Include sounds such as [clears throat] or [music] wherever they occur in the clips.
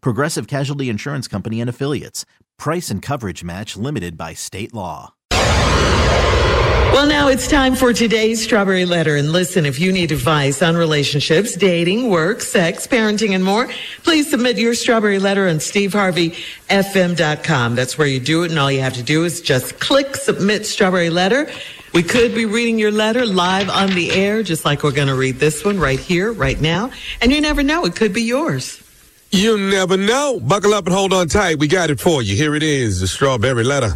Progressive Casualty Insurance Company and Affiliates. Price and coverage match limited by state law. Well, now it's time for today's Strawberry Letter. And listen, if you need advice on relationships, dating, work, sex, parenting, and more, please submit your Strawberry Letter on SteveHarveyFM.com. That's where you do it. And all you have to do is just click Submit Strawberry Letter. We could be reading your letter live on the air, just like we're going to read this one right here, right now. And you never know, it could be yours. You never know. Buckle up and hold on tight. We got it for you. Here it is, the Strawberry Letter.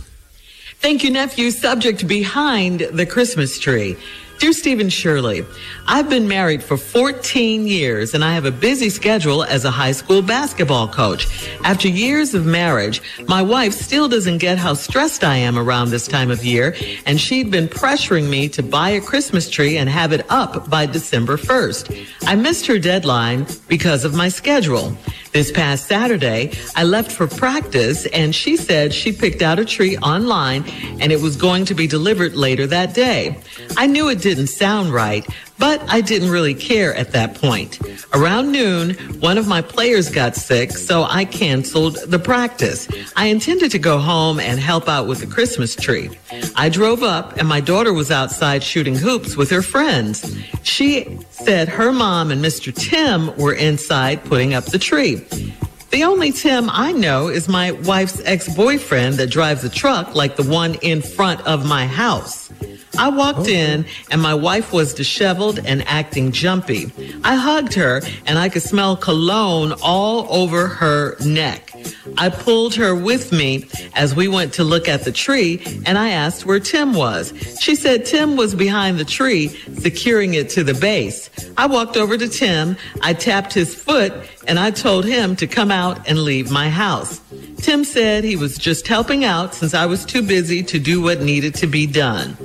Thank you, nephew. Subject behind the Christmas tree. Dear Steve and Shirley, I've been married for 14 years and I have a busy schedule as a high school basketball coach. After years of marriage, my wife still doesn't get how stressed I am around this time of year and she'd been pressuring me to buy a Christmas tree and have it up by December 1st. I missed her deadline because of my schedule. This past Saturday, I left for practice and she said she picked out a tree online and it was going to be delivered later that day. I knew it didn't sound right, but I didn't really care at that point. Around noon, one of my players got sick, so I canceled the practice. I intended to go home and help out with the Christmas tree. I drove up and my daughter was outside shooting hoops with her friends. She said her mom and Mr. Tim were inside putting up the tree. The only Tim I know is my wife's ex-boyfriend that drives a truck like the one in front of my house. I walked oh. in and my wife was disheveled and acting jumpy. I hugged her and I could smell cologne all over her neck. I pulled her with me as we went to look at the tree and I asked where Tim was. She said Tim was behind the tree, securing it to the base. I walked over to Tim, I tapped his foot and I told him to come out and leave my house. Tim said he was just helping out since I was too busy to do what needed to be done.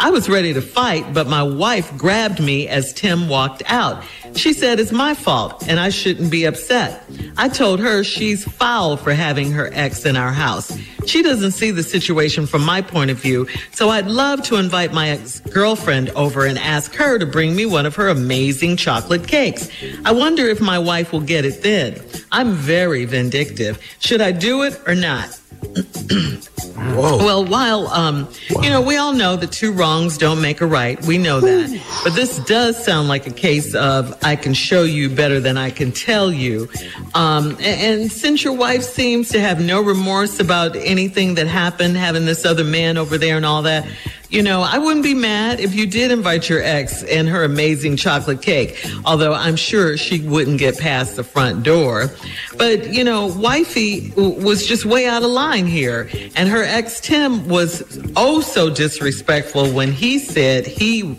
I was ready to fight, but my wife grabbed me as Tim walked out. She said it's my fault and I shouldn't be upset. I told her she's foul for having her ex in our house. She doesn't see the situation from my point of view, so I'd love to invite my ex-girlfriend over and ask her to bring me one of her amazing chocolate cakes. I wonder if my wife will get it then. I'm very vindictive. Should I do it or not? [clears throat] Well, while um, you know, we all know that two wrongs don't make a right. We know that, but this does sound like a case of I can show you better than I can tell you. Um, and, and since your wife seems to have no remorse about anything that happened, having this other man over there and all that, you know, I wouldn't be mad if you did invite your ex and her amazing chocolate cake, although I'm sure she wouldn't get past the front door. But, you know, wifey was just way out of line here. And her ex Tim was oh so disrespectful when he said he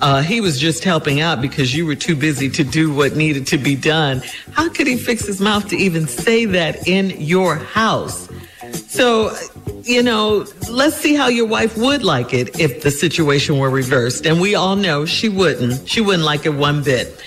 uh, he was just helping out because you were too busy to do what needed to be done. How could he fix his mouth to even say that in your house? So, you know, let's see how your wife would like it if the situation were reversed. And we all know she wouldn't. She wouldn't like it one bit.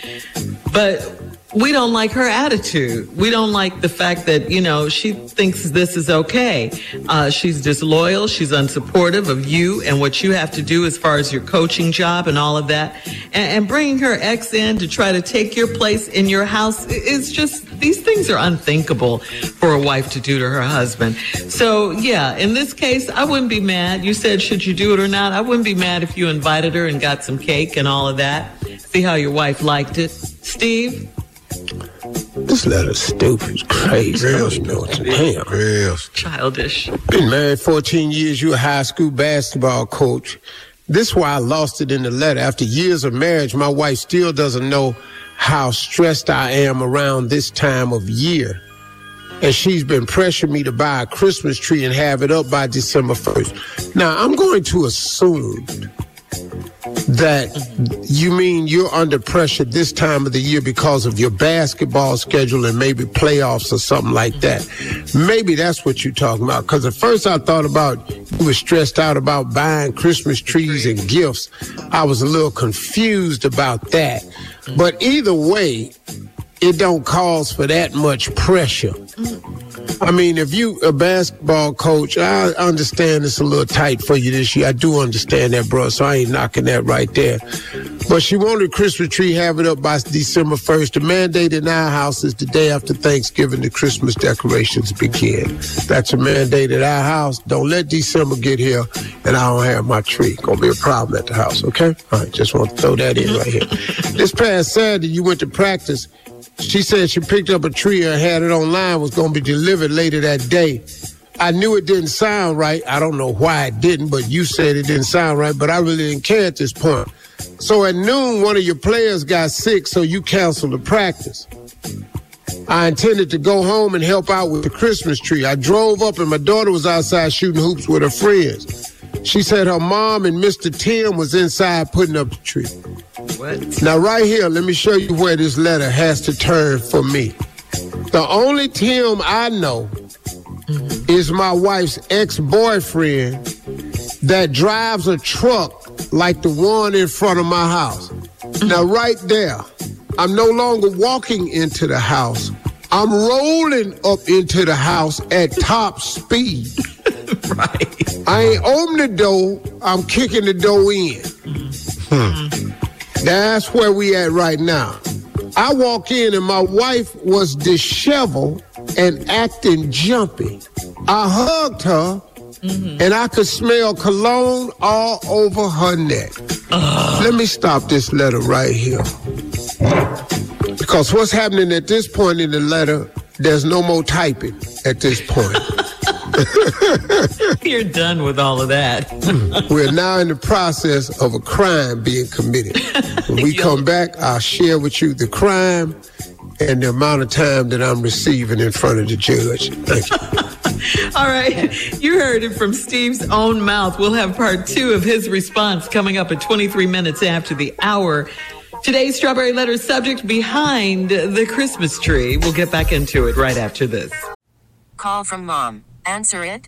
But we don't like her attitude. We don't like the fact that, you know, she thinks this is okay. Uh, she's disloyal. She's unsupportive of you and what you have to do as far as your coaching job and all of that. And, and bringing her ex in to try to take your place in your house is just, these things are unthinkable for a wife to do to her husband. So, yeah, in this case, I wouldn't be mad. You said, should you do it or not? I wouldn't be mad if you invited her and got some cake and all of that. See how your wife liked it. Steve? This letter's stupid. It's crazy. I don't even know what to damn. Real. Childish. Been married 14 years. You a high school basketball coach. This why I lost it in the letter. After years of marriage, my wife still doesn't know how stressed I am around this time of year. And she's been pressuring me to buy a Christmas tree and have it up by December 1st. Now, I'm going to assume that you mean you're under pressure this time of the year because of your basketball schedule and maybe playoffs or something like that. Maybe that's what you're talking about. Because at first I thought about you were stressed out about buying Christmas trees and gifts. I was a little confused about that. But either way, it don't cause for that much pressure. I mean, if you a basketball coach, I understand it's a little tight for you this year. I do understand that, bro. So I ain't knocking that right there. But she wanted Christmas tree have it up by December first. The mandate in our house is the day after Thanksgiving. The Christmas decorations begin. That's a mandate at our house. Don't let December get here and I don't have my tree. Gonna be a problem at the house. Okay. All right. Just want to throw that in right here. this past Saturday, you went to practice. She said she picked up a tree and had it online, was going to be delivered later that day. I knew it didn't sound right. I don't know why it didn't, but you said it didn't sound right, but I really didn't care at this point. So at noon, one of your players got sick, so you canceled the practice. I intended to go home and help out with the Christmas tree. I drove up and my daughter was outside shooting hoops with her friends. She said her mom and Mr. Tim was inside putting up the tree. What? Now, right here, let me show you where this letter has to turn for me. The only Tim I know mm-hmm. is my wife's ex boyfriend that drives a truck like the one in front of my house. Mm-hmm. Now, right there, I'm no longer walking into the house. I'm rolling up into the house at top speed. [laughs] Right. I ain't open the door, I'm kicking the door in. Mm-hmm. Hmm. That's where we at right now. I walk in and my wife was disheveled and acting jumpy. I hugged her mm-hmm. and I could smell cologne all over her neck. Let me stop this letter right here. Because what's happening at this point in the letter, there's no more typing at this point. [laughs] You're done with all of that. [laughs] We're now in the process of a crime being committed. When we [laughs] come back, I'll share with you the crime and the amount of time that I'm receiving in front of the judge. Thank you. [laughs] All right. You heard it from Steve's own mouth. We'll have part two of his response coming up at 23 minutes after the hour. Today's Strawberry Letter subject behind the Christmas tree. We'll get back into it right after this. Call from mom. Answer it.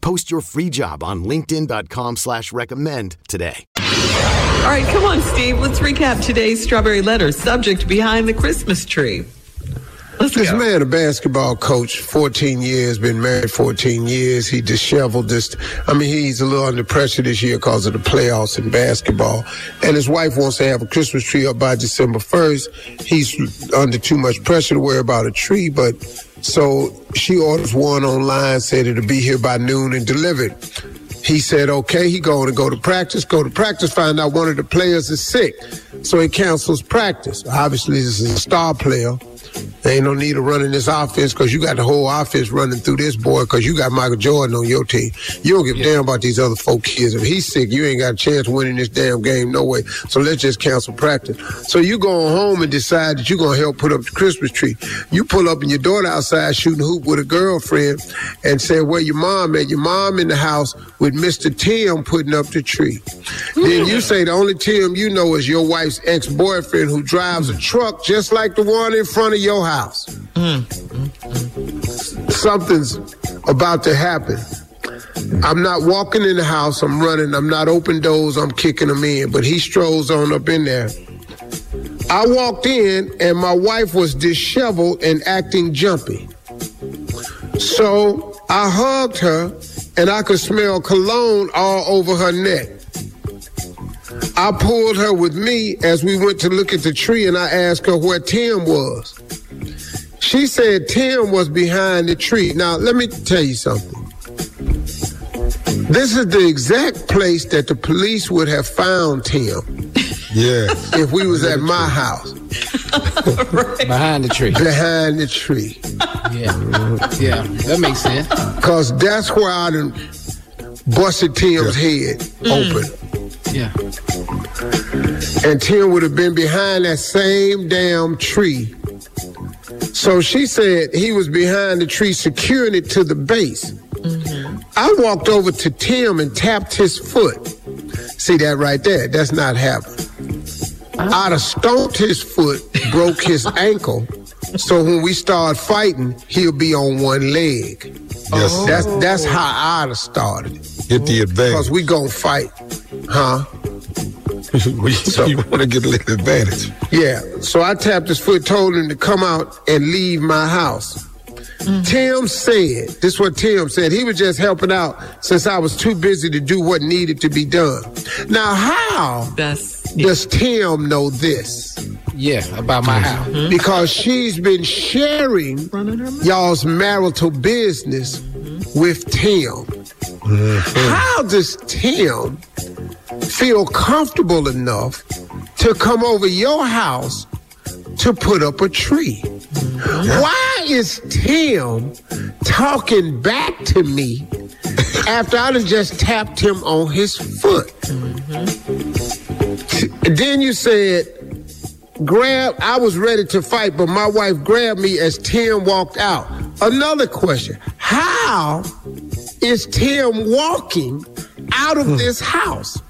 Post your free job on linkedin.com slash recommend today. All right, come on, Steve. Let's recap today's Strawberry Letter subject behind the Christmas tree. Let's This go. man, a basketball coach, 14 years, been married 14 years. He disheveled this. I mean, he's a little under pressure this year because of the playoffs in basketball. And his wife wants to have a Christmas tree up by December 1st. He's under too much pressure to worry about a tree, but So she orders one online, said it'll be here by noon and delivered. He said, okay, he going to go to practice, go to practice, find out one of the players is sick. So he cancels practice. Obviously, this is a star player. There ain't no need of running this offense because you got the whole offense running through this boy because you got Michael Jordan on your team. You don't give a damn about these other four kids. If he's sick, you ain't got a chance winning this damn game, no way. So let's just cancel practice. So you go home and decide that you're going to help put up the Christmas tree. You pull up and your daughter outside shooting hoop with a girlfriend and say, where your mom at? Your mom in the house with Mr. Tim putting up the tree. Then you say the only Tim you know is your wife's ex-boyfriend who drives a truck just like the one in front of your house. Something's about to happen. I'm not walking in the house, I'm running, I'm not open doors, I'm kicking them in, but he strolls on up in there. I walked in and my wife was disheveled and acting jumpy. So I hugged her and I could smell cologne all over her neck. I pulled her with me as we went to look at the tree and I asked her where Tim was. She said Tim was behind the tree. Now, let me tell you something. This is the exact place that the police would have found Tim [laughs] Yeah. if we was at my house, [laughs] right. Behind the tree. behind the tree. Yeah. Yeah. That makes sense. Cause that's where I done busted Tim's head open. Mm. Yeah. And Tim would have been behind that same damn tree. So she said he was behind the tree securing it to the base. Mm-hmm. I walked over to Tim and tapped his foot. See that right there? That's not happening. Oh. I'd have stomped his foot, broke his [laughs] ankle. So when we start fighting, he'll be on one leg. Yes. That's that's oh. how I'd have started. Get the oh. advantage. Cause we gonna fight, huh? [laughs] you want to get a little advantage. Yeah. So I tapped his foot, told him to come out and leave my house. Tim said, this is what Tim said. He was just helping out since I was too busy to do what needed to be done. Now, how That's does Tim know this? Yeah. About my mm-hmm. house. Because she's been sharing y'all's marital business with Tim. Mm-hmm. How does Tim feel comfortable enough to come over your house to put up a tree? Why is Tim talking back to me [laughs] after I done just tapped him on his foot? Mm-hmm. Then you said, grab, I was ready to fight, but my wife grabbed me as Tim walked out. Another question. How is Tim walking out of hmm. this house?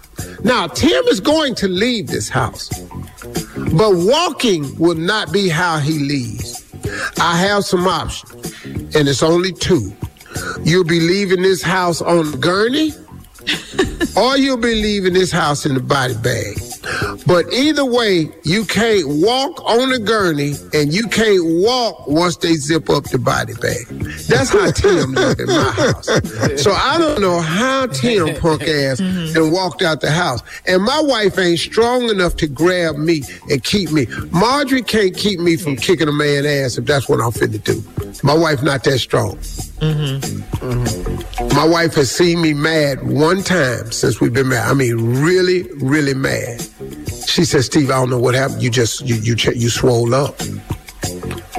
Now, Tim is going to leave this house, but walking will not be how he leaves. I have some options, and it's only two. You'll be leaving this house on the gurney, [laughs] or you'll be leaving this house in the body bag. But either way, you can't walk on the gurney and you can't walk once they zip up the body bag. That's how Tim lived in my house. So I don't know how Tim punk ass mm-hmm. and walked out the house. And my wife ain't strong enough to grab me and keep me. Marjorie can't keep me from kicking a man ass if that's what I'm finna do. My wife not that strong. Mm-hmm. My wife has seen me mad one time since we've been married. I mean, really, really mad. She said, "Steve, I don't know what happened. You just you you you swole up.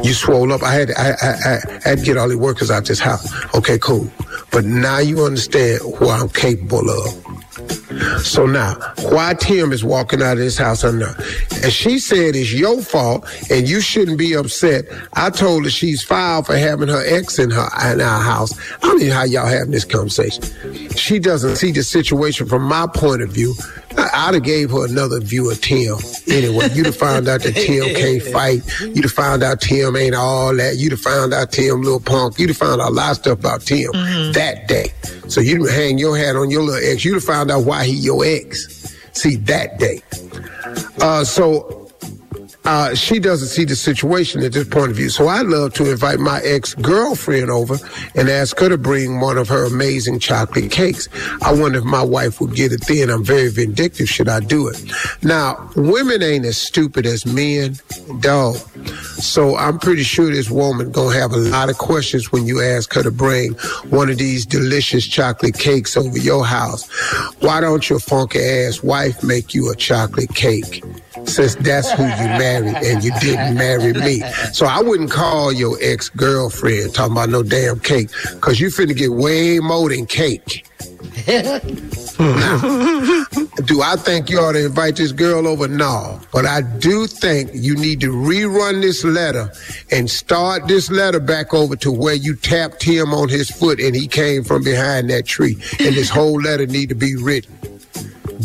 You swole up. I had I I, I, I had to get all the workers out this house. Okay, cool. But now you understand what I'm capable of. So now, why Tim is walking out of this house unknown? And she said it's your fault and you shouldn't be upset. I told her she's filed for having her ex in her in our house. I don't know how y'all having this conversation. She doesn't see the situation from my point of view. I, I'd have gave her another view of Tim. Anyway, you'd have found out that Tim can't [laughs] fight. You'd have found out Tim ain't all that. You'd have found out Tim little punk. You'd have found out a lot of stuff about Tim mm-hmm. that day. So you'd hang your hat on your little ex. You'd have found out why your ex. See that day. Uh, so uh, she doesn't see the situation at this point of view. So I'd love to invite my ex girlfriend over and ask her to bring one of her amazing chocolate cakes. I wonder if my wife would get it then. I'm very vindictive. Should I do it? Now, women ain't as stupid as men, dog. So I'm pretty sure this woman gonna have a lot of questions when you ask her to bring one of these delicious chocolate cakes over your house. Why don't your funky ass wife make you a chocolate cake? Since that's who you married and you didn't marry me. So I wouldn't call your ex-girlfriend talking about no damn cake, cause you finna get way more than cake. [laughs] Do I think you ought to invite this girl over? No. But I do think you need to rerun this letter and start this letter back over to where you tapped him on his foot and he came from behind that tree. And this whole letter need to be written.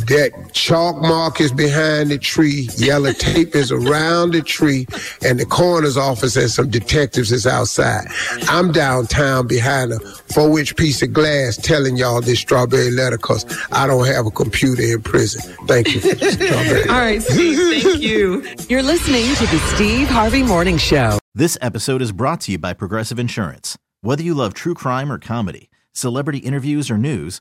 That chalk mark is behind the tree, yellow tape is around the tree, and the coroner's office and some detectives is outside. I'm downtown behind a four inch piece of glass telling y'all this strawberry letter because I don't have a computer in prison. Thank you for the strawberry. All right, Steve, thank you. You're listening to the Steve Harvey Morning Show. This episode is brought to you by Progressive Insurance. Whether you love true crime or comedy, celebrity interviews or news,